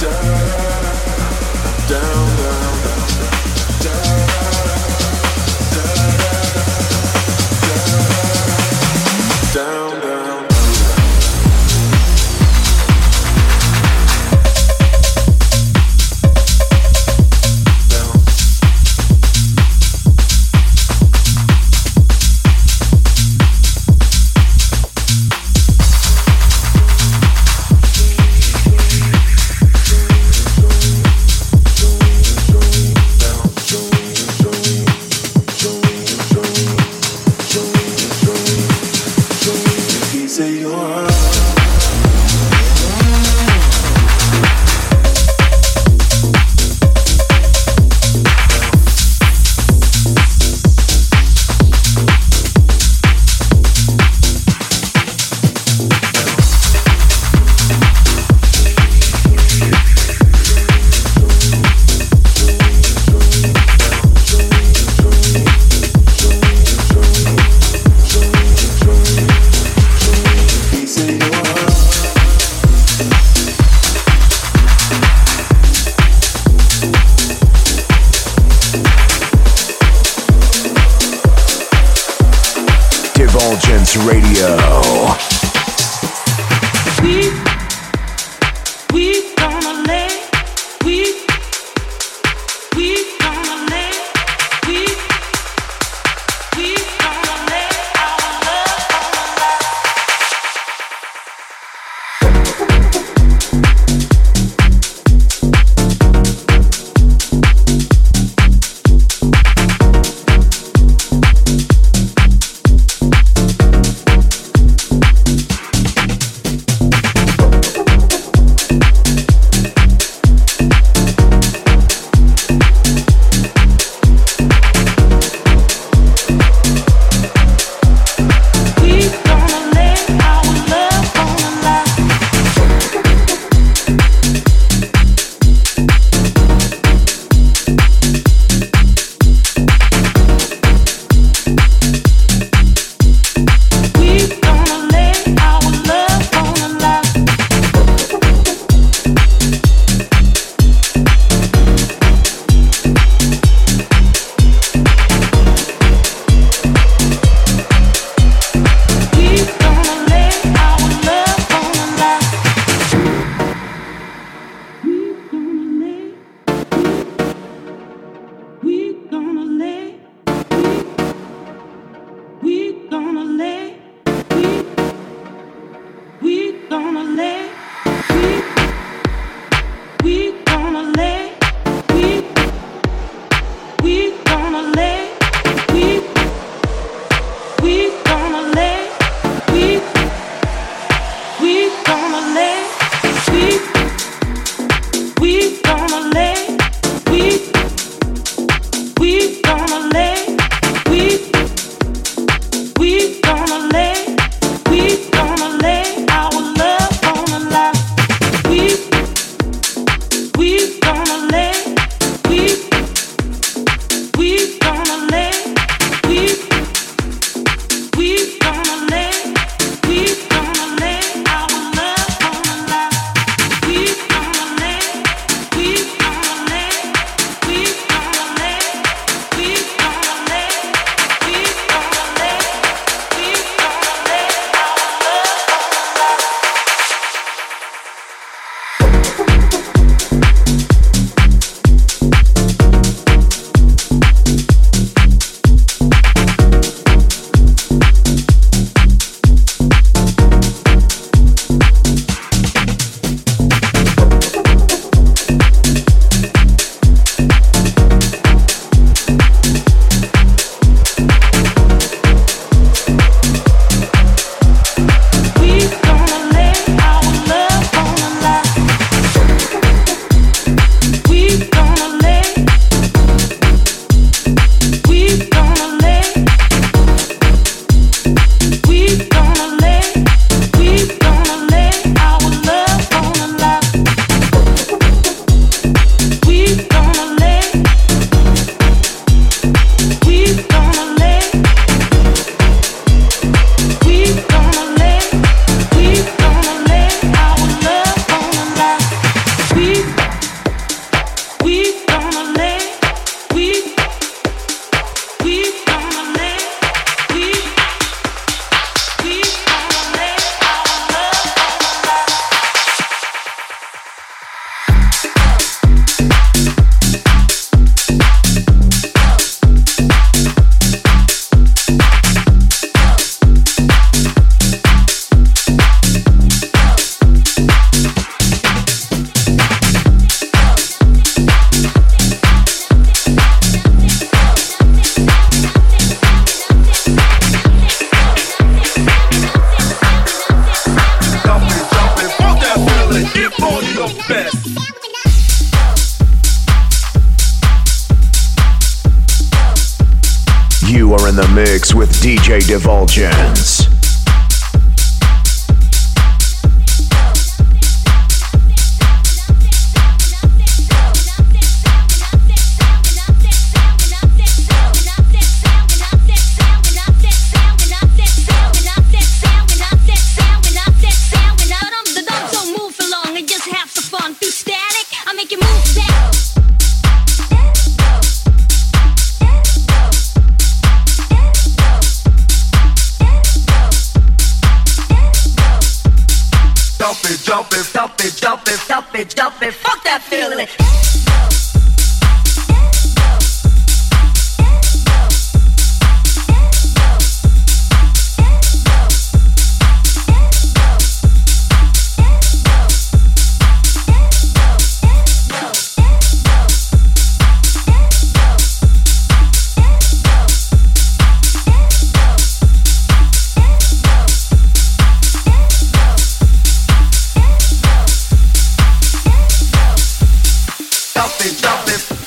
down, down. Intelligence Radio. we Divulgence. DJ Divulgence.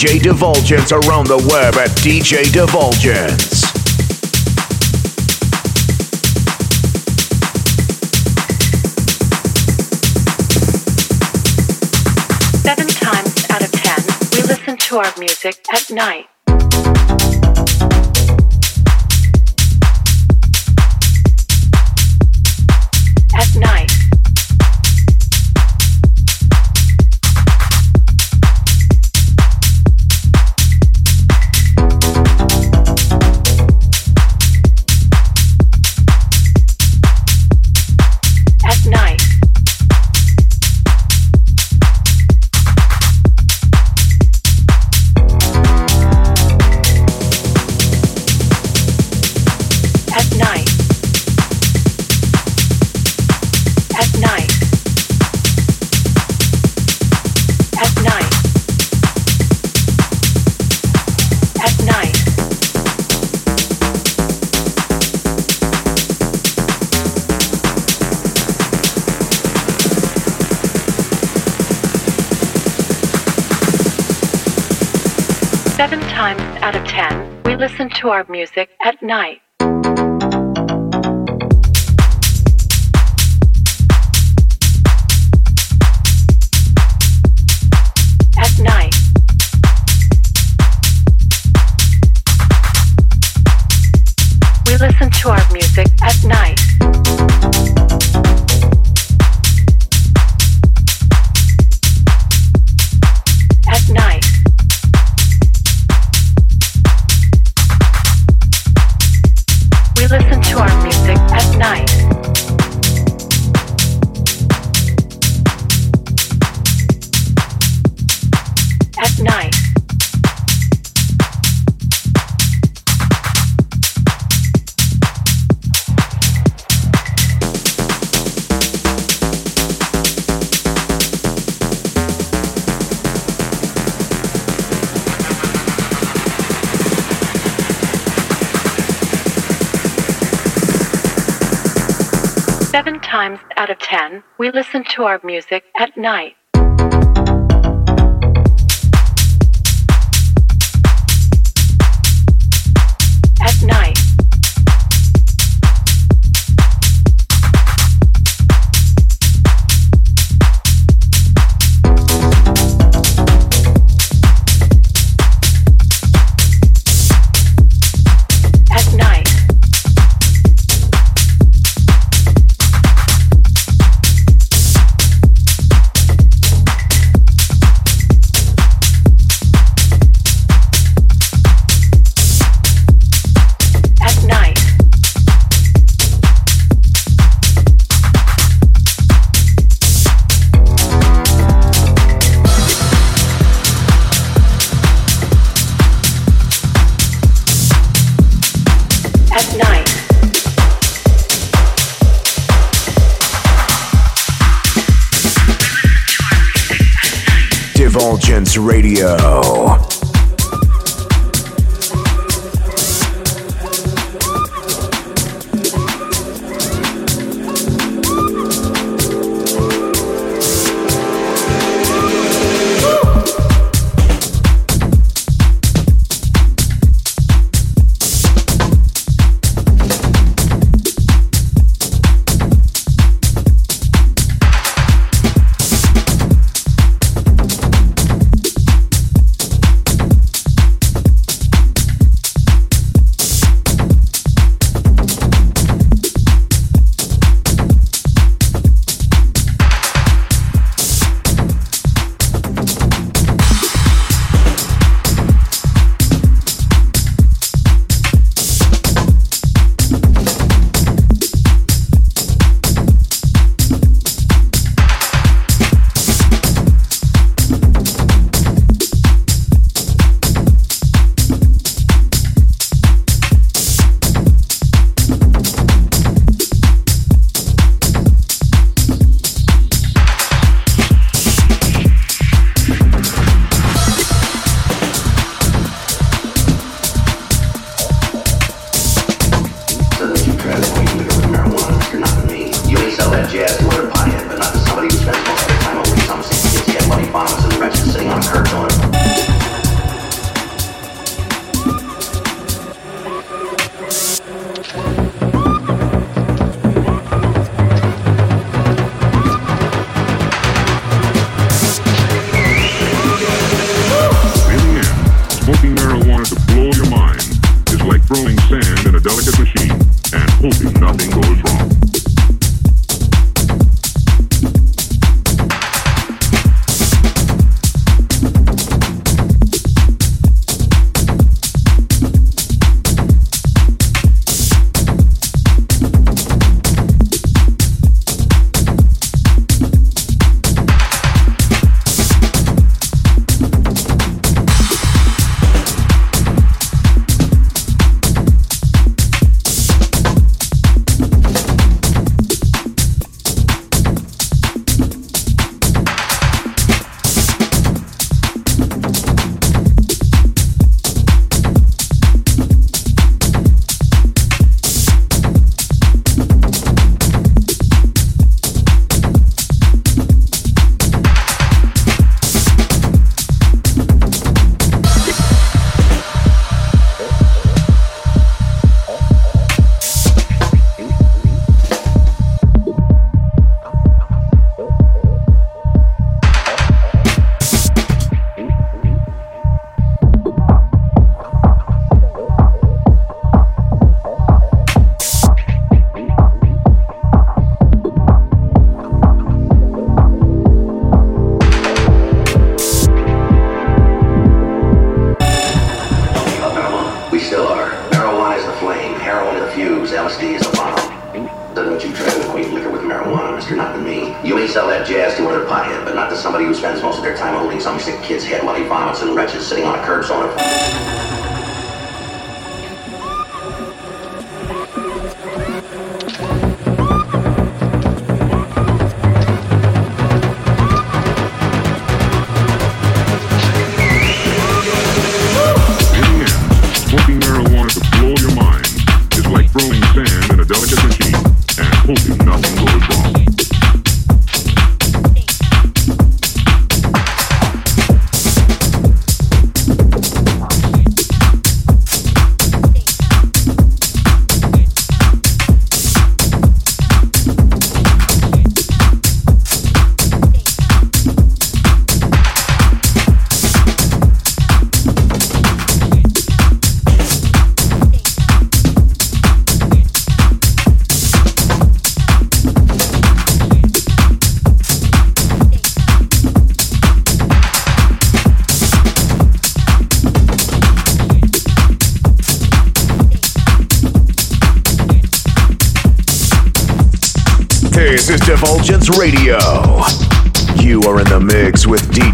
DJ Divulgence around the web at DJ Divulgence. Seven times out of ten, we listen to our music at night. times out of ten, we listen to our music at night. to our music at night.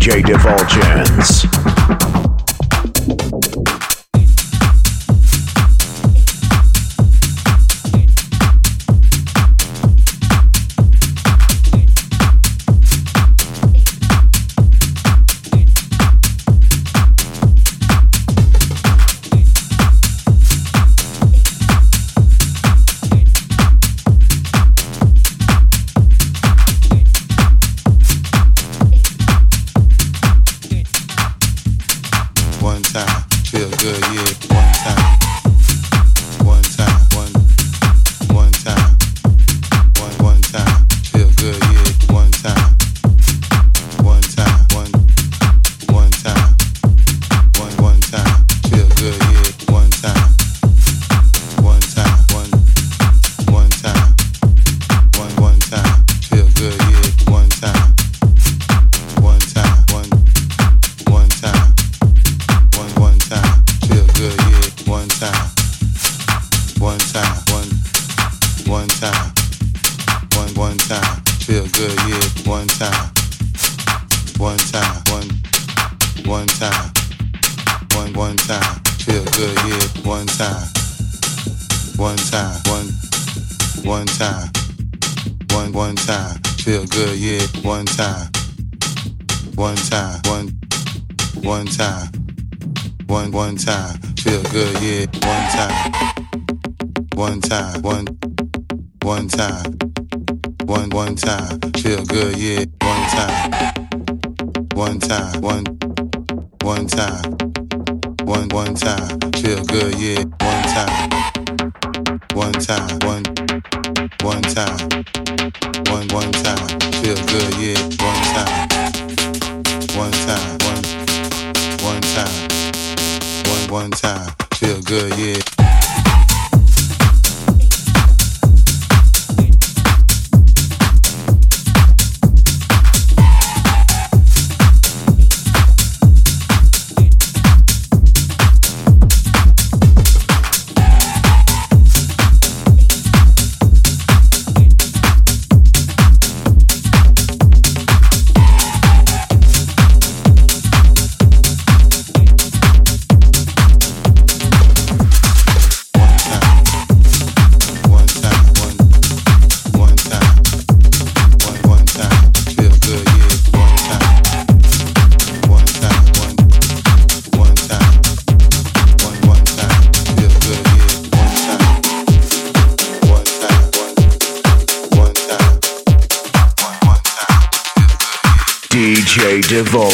DJ Divulgence.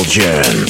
Divulgence.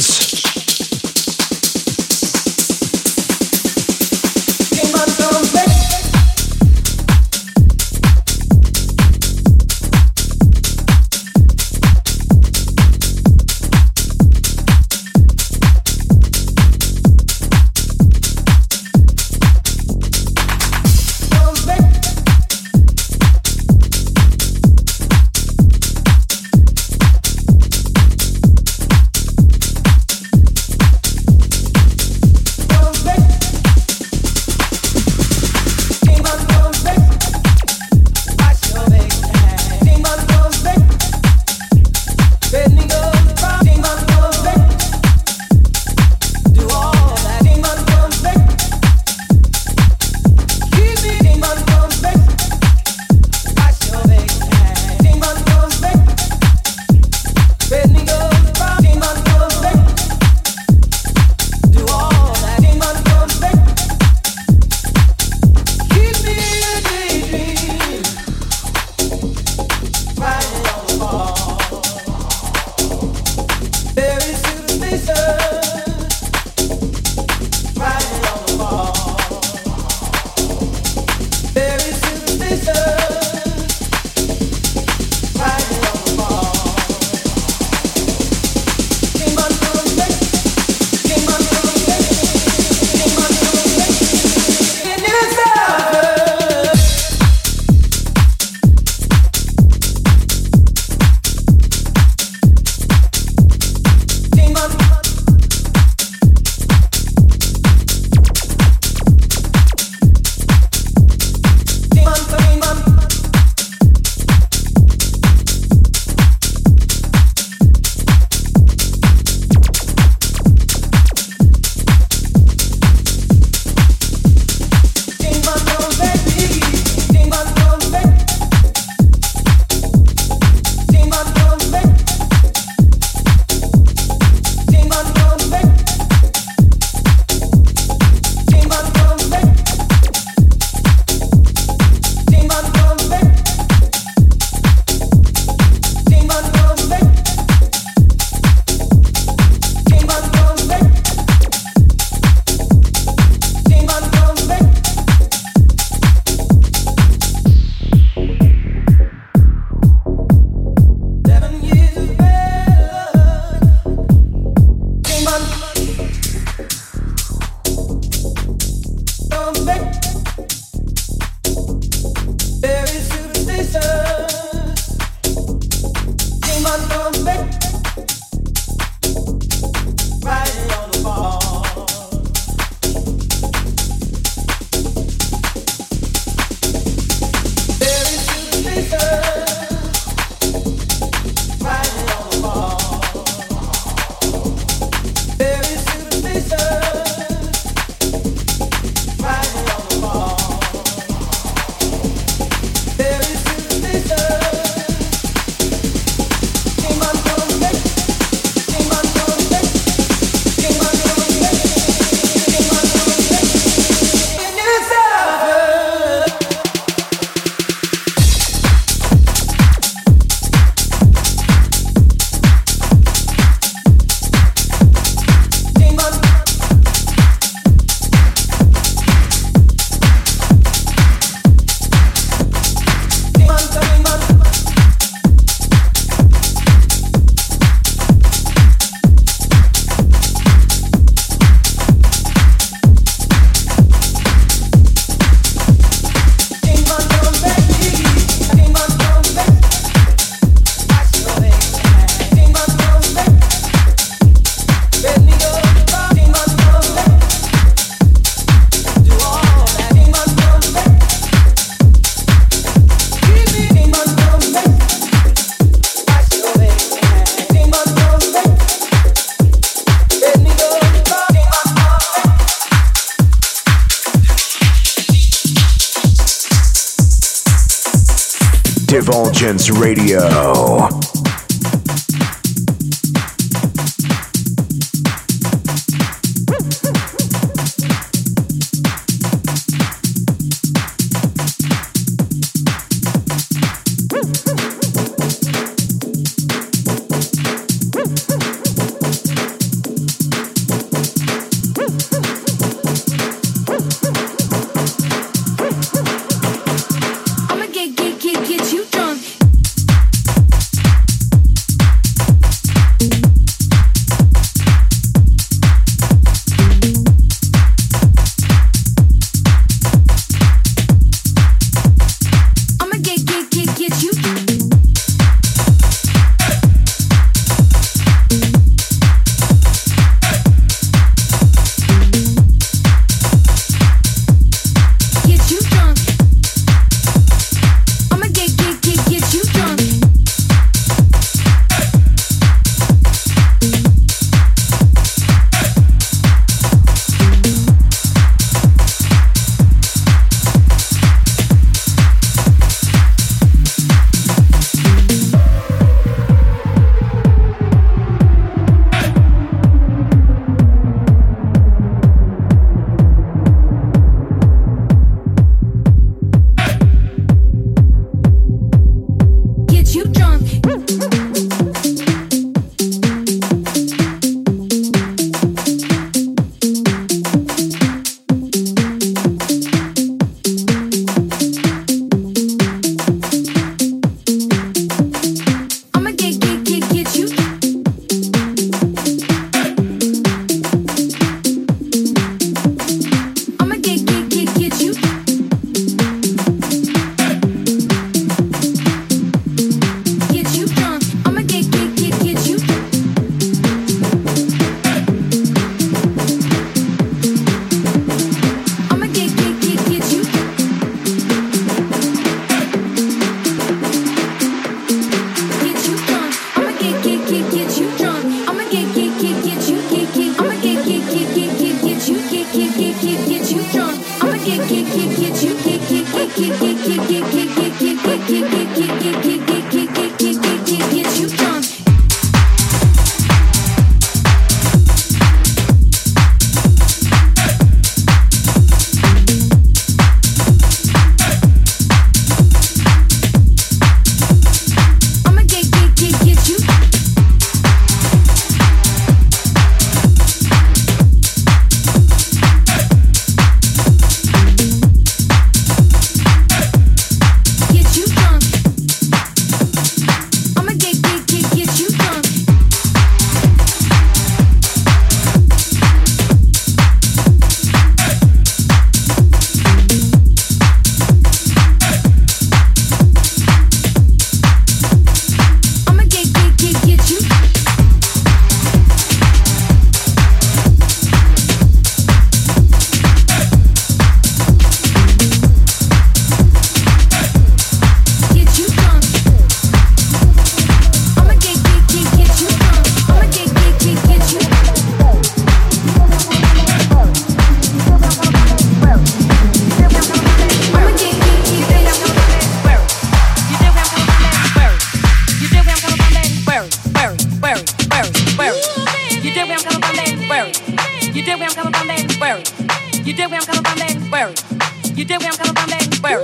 You did where I'm coming from.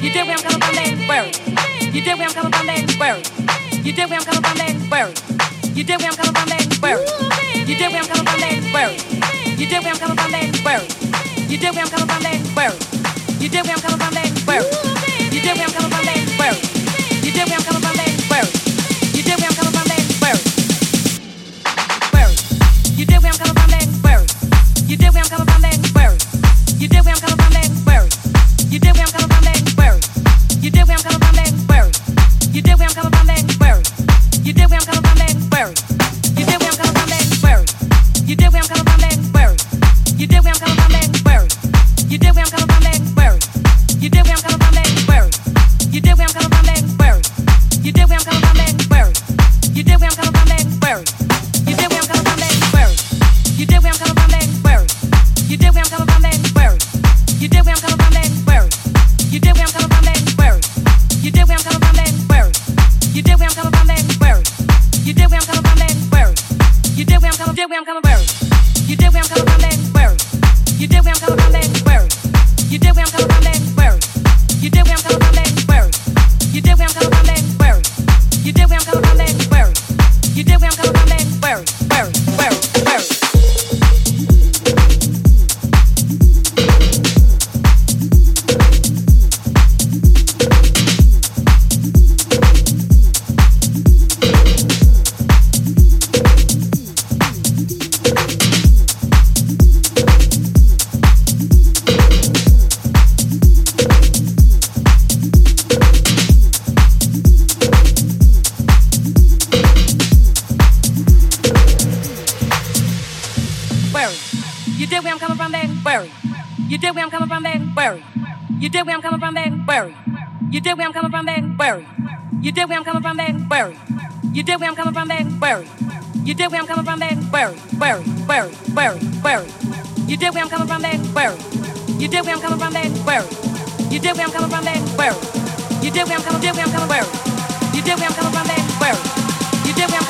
You did where I'm coming from, letting. You did where I'm coming from. You did where I'm coming from, letting. You did where I'm coming from. You did where I'm coming from, letting. You did where I'm coming from. You did where I'm coming from, where Where you dig where I'm coming from, baby? Where you dig where I'm coming from, baby? Where you dig where I'm coming from, baby? Where you dig where I'm coming from, baby? Where you dig where I'm coming from, baby? Where you dig where I'm coming from, baby? Where where where where where you dig where I'm coming from, baby? Where you dig where I'm coming from, baby? Where you dig where I'm coming from, baby? Where you dig where I'm coming, dig where I'm coming, where you dig where I'm coming from, baby? Where you dig where I'm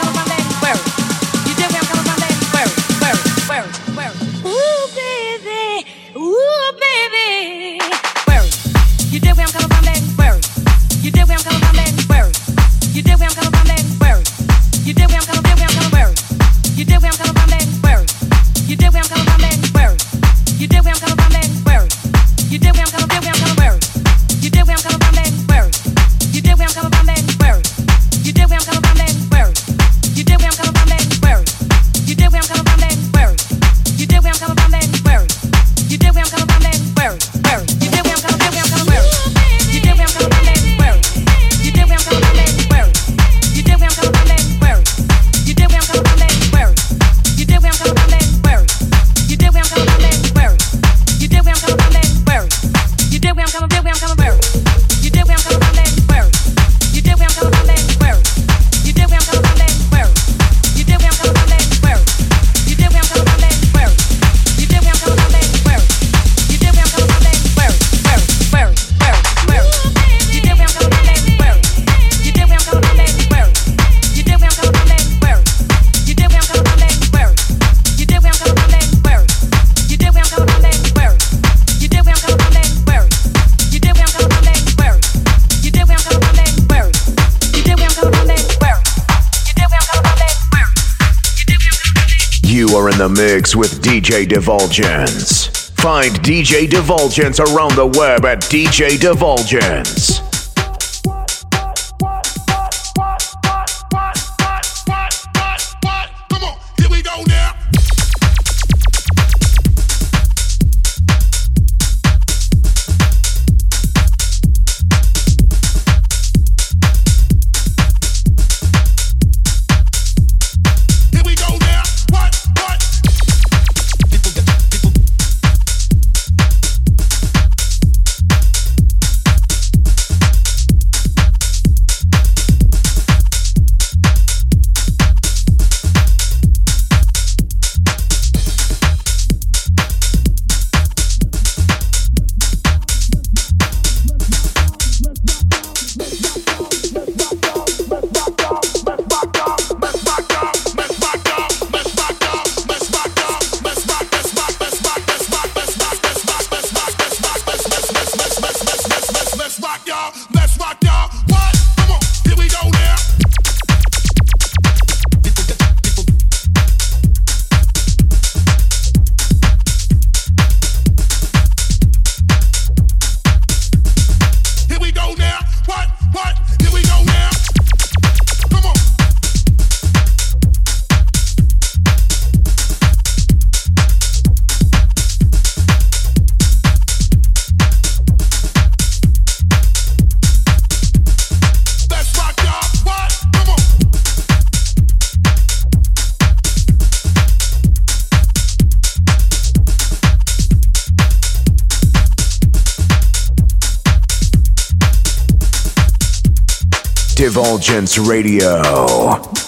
the mix with DJ Divulgence. Find DJ Divulgence around the web at DJ Divulgence. Divulgence Radio.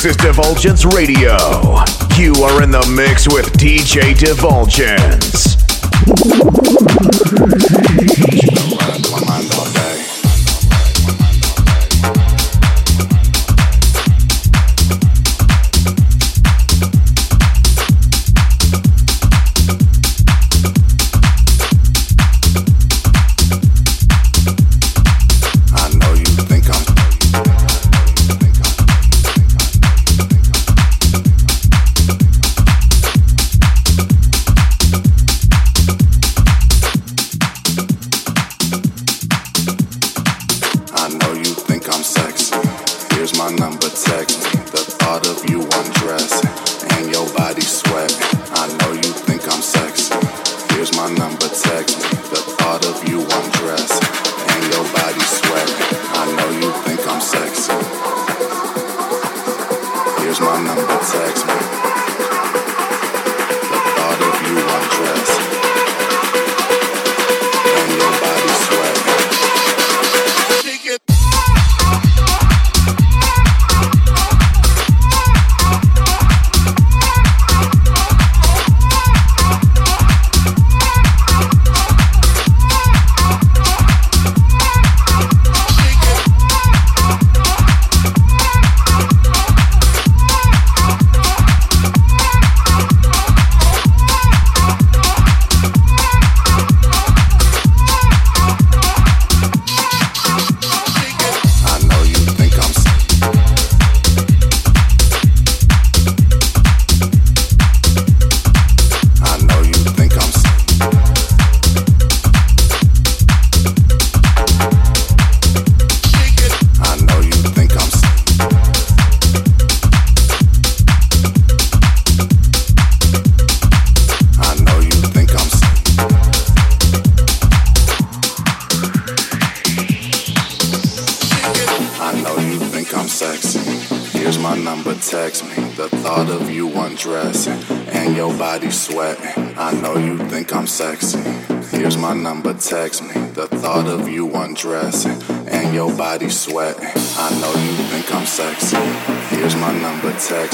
This is Divulgence Radio. You are in the mix with DJ Divulgence.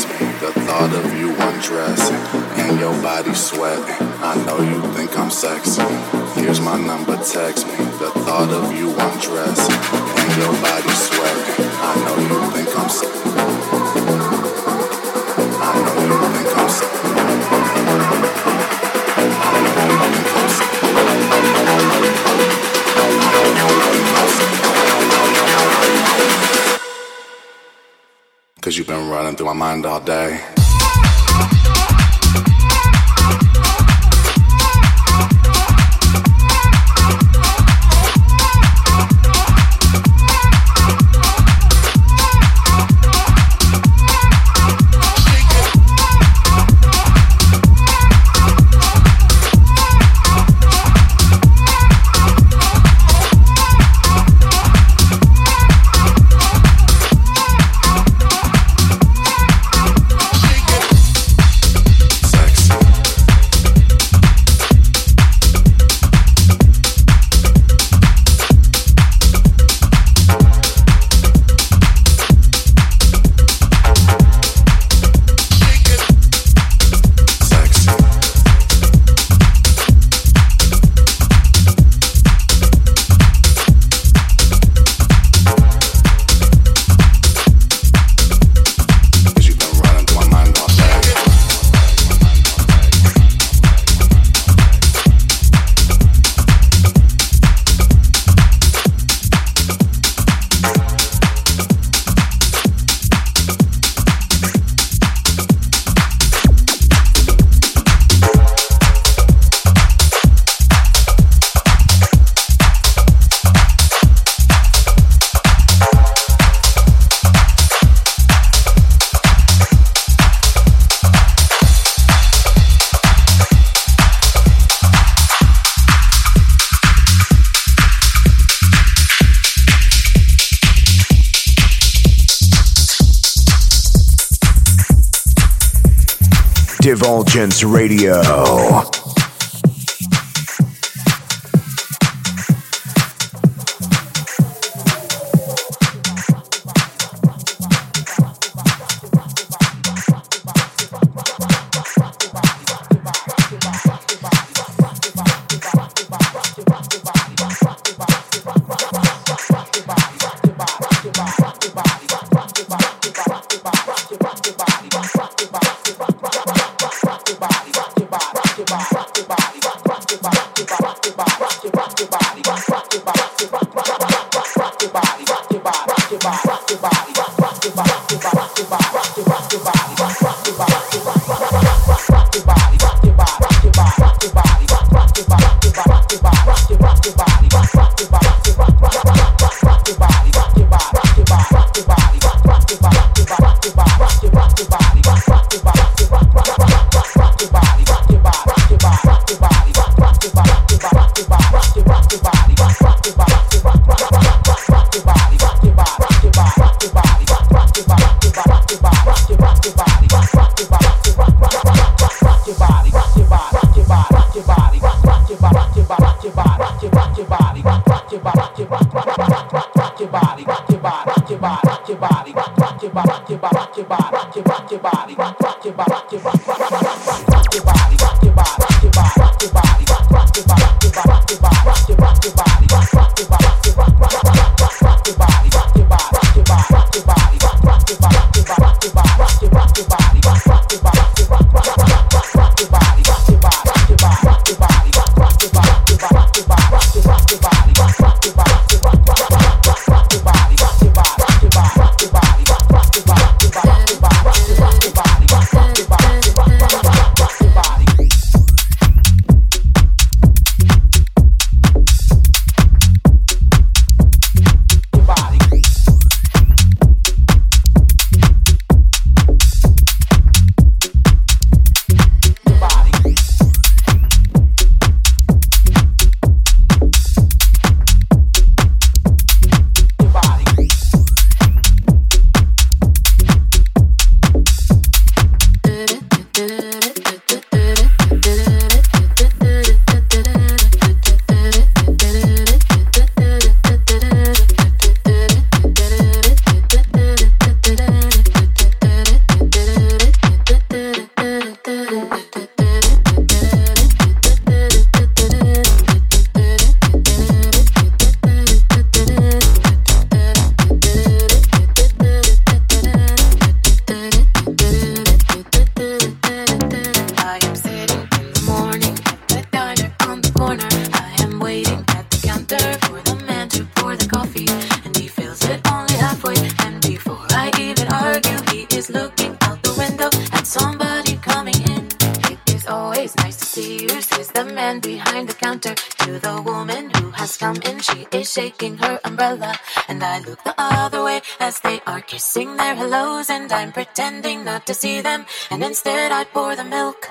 me, the thought of Divulgence Radio. To see them, and instead I pour the milk.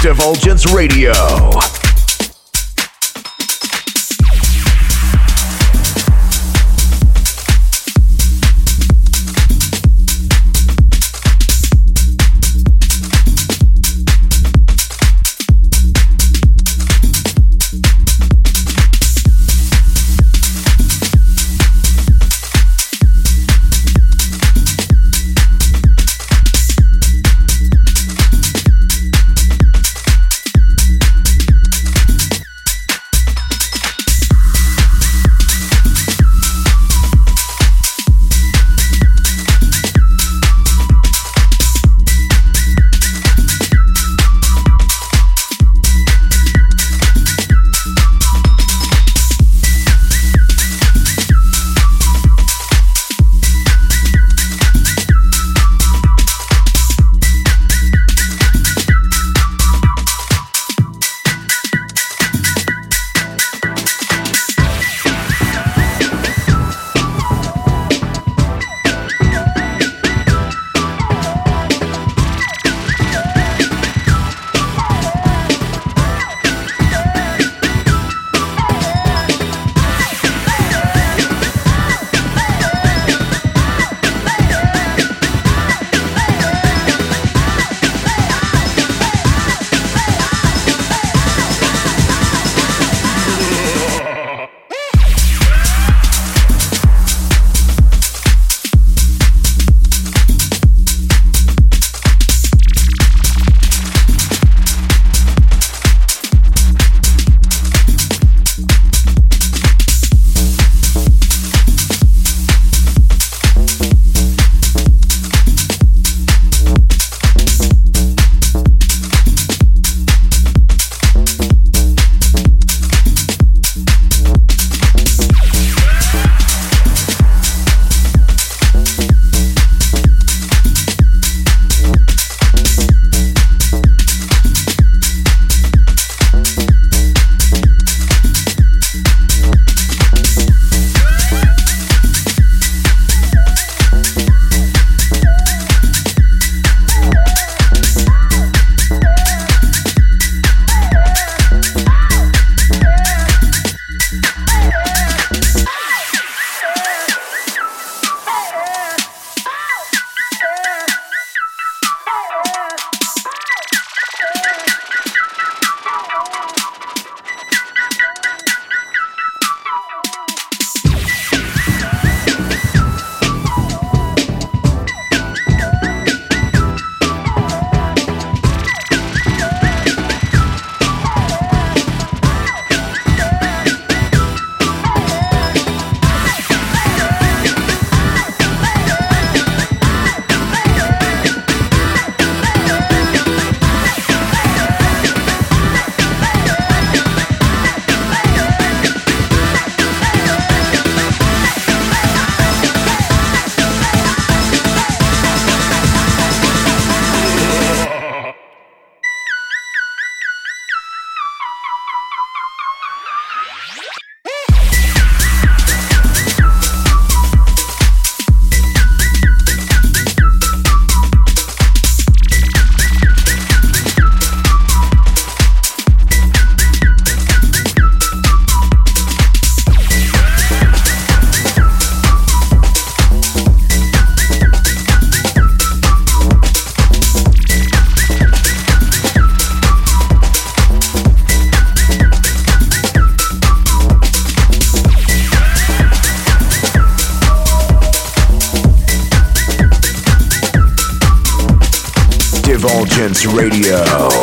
Divulgence Radio. Radio.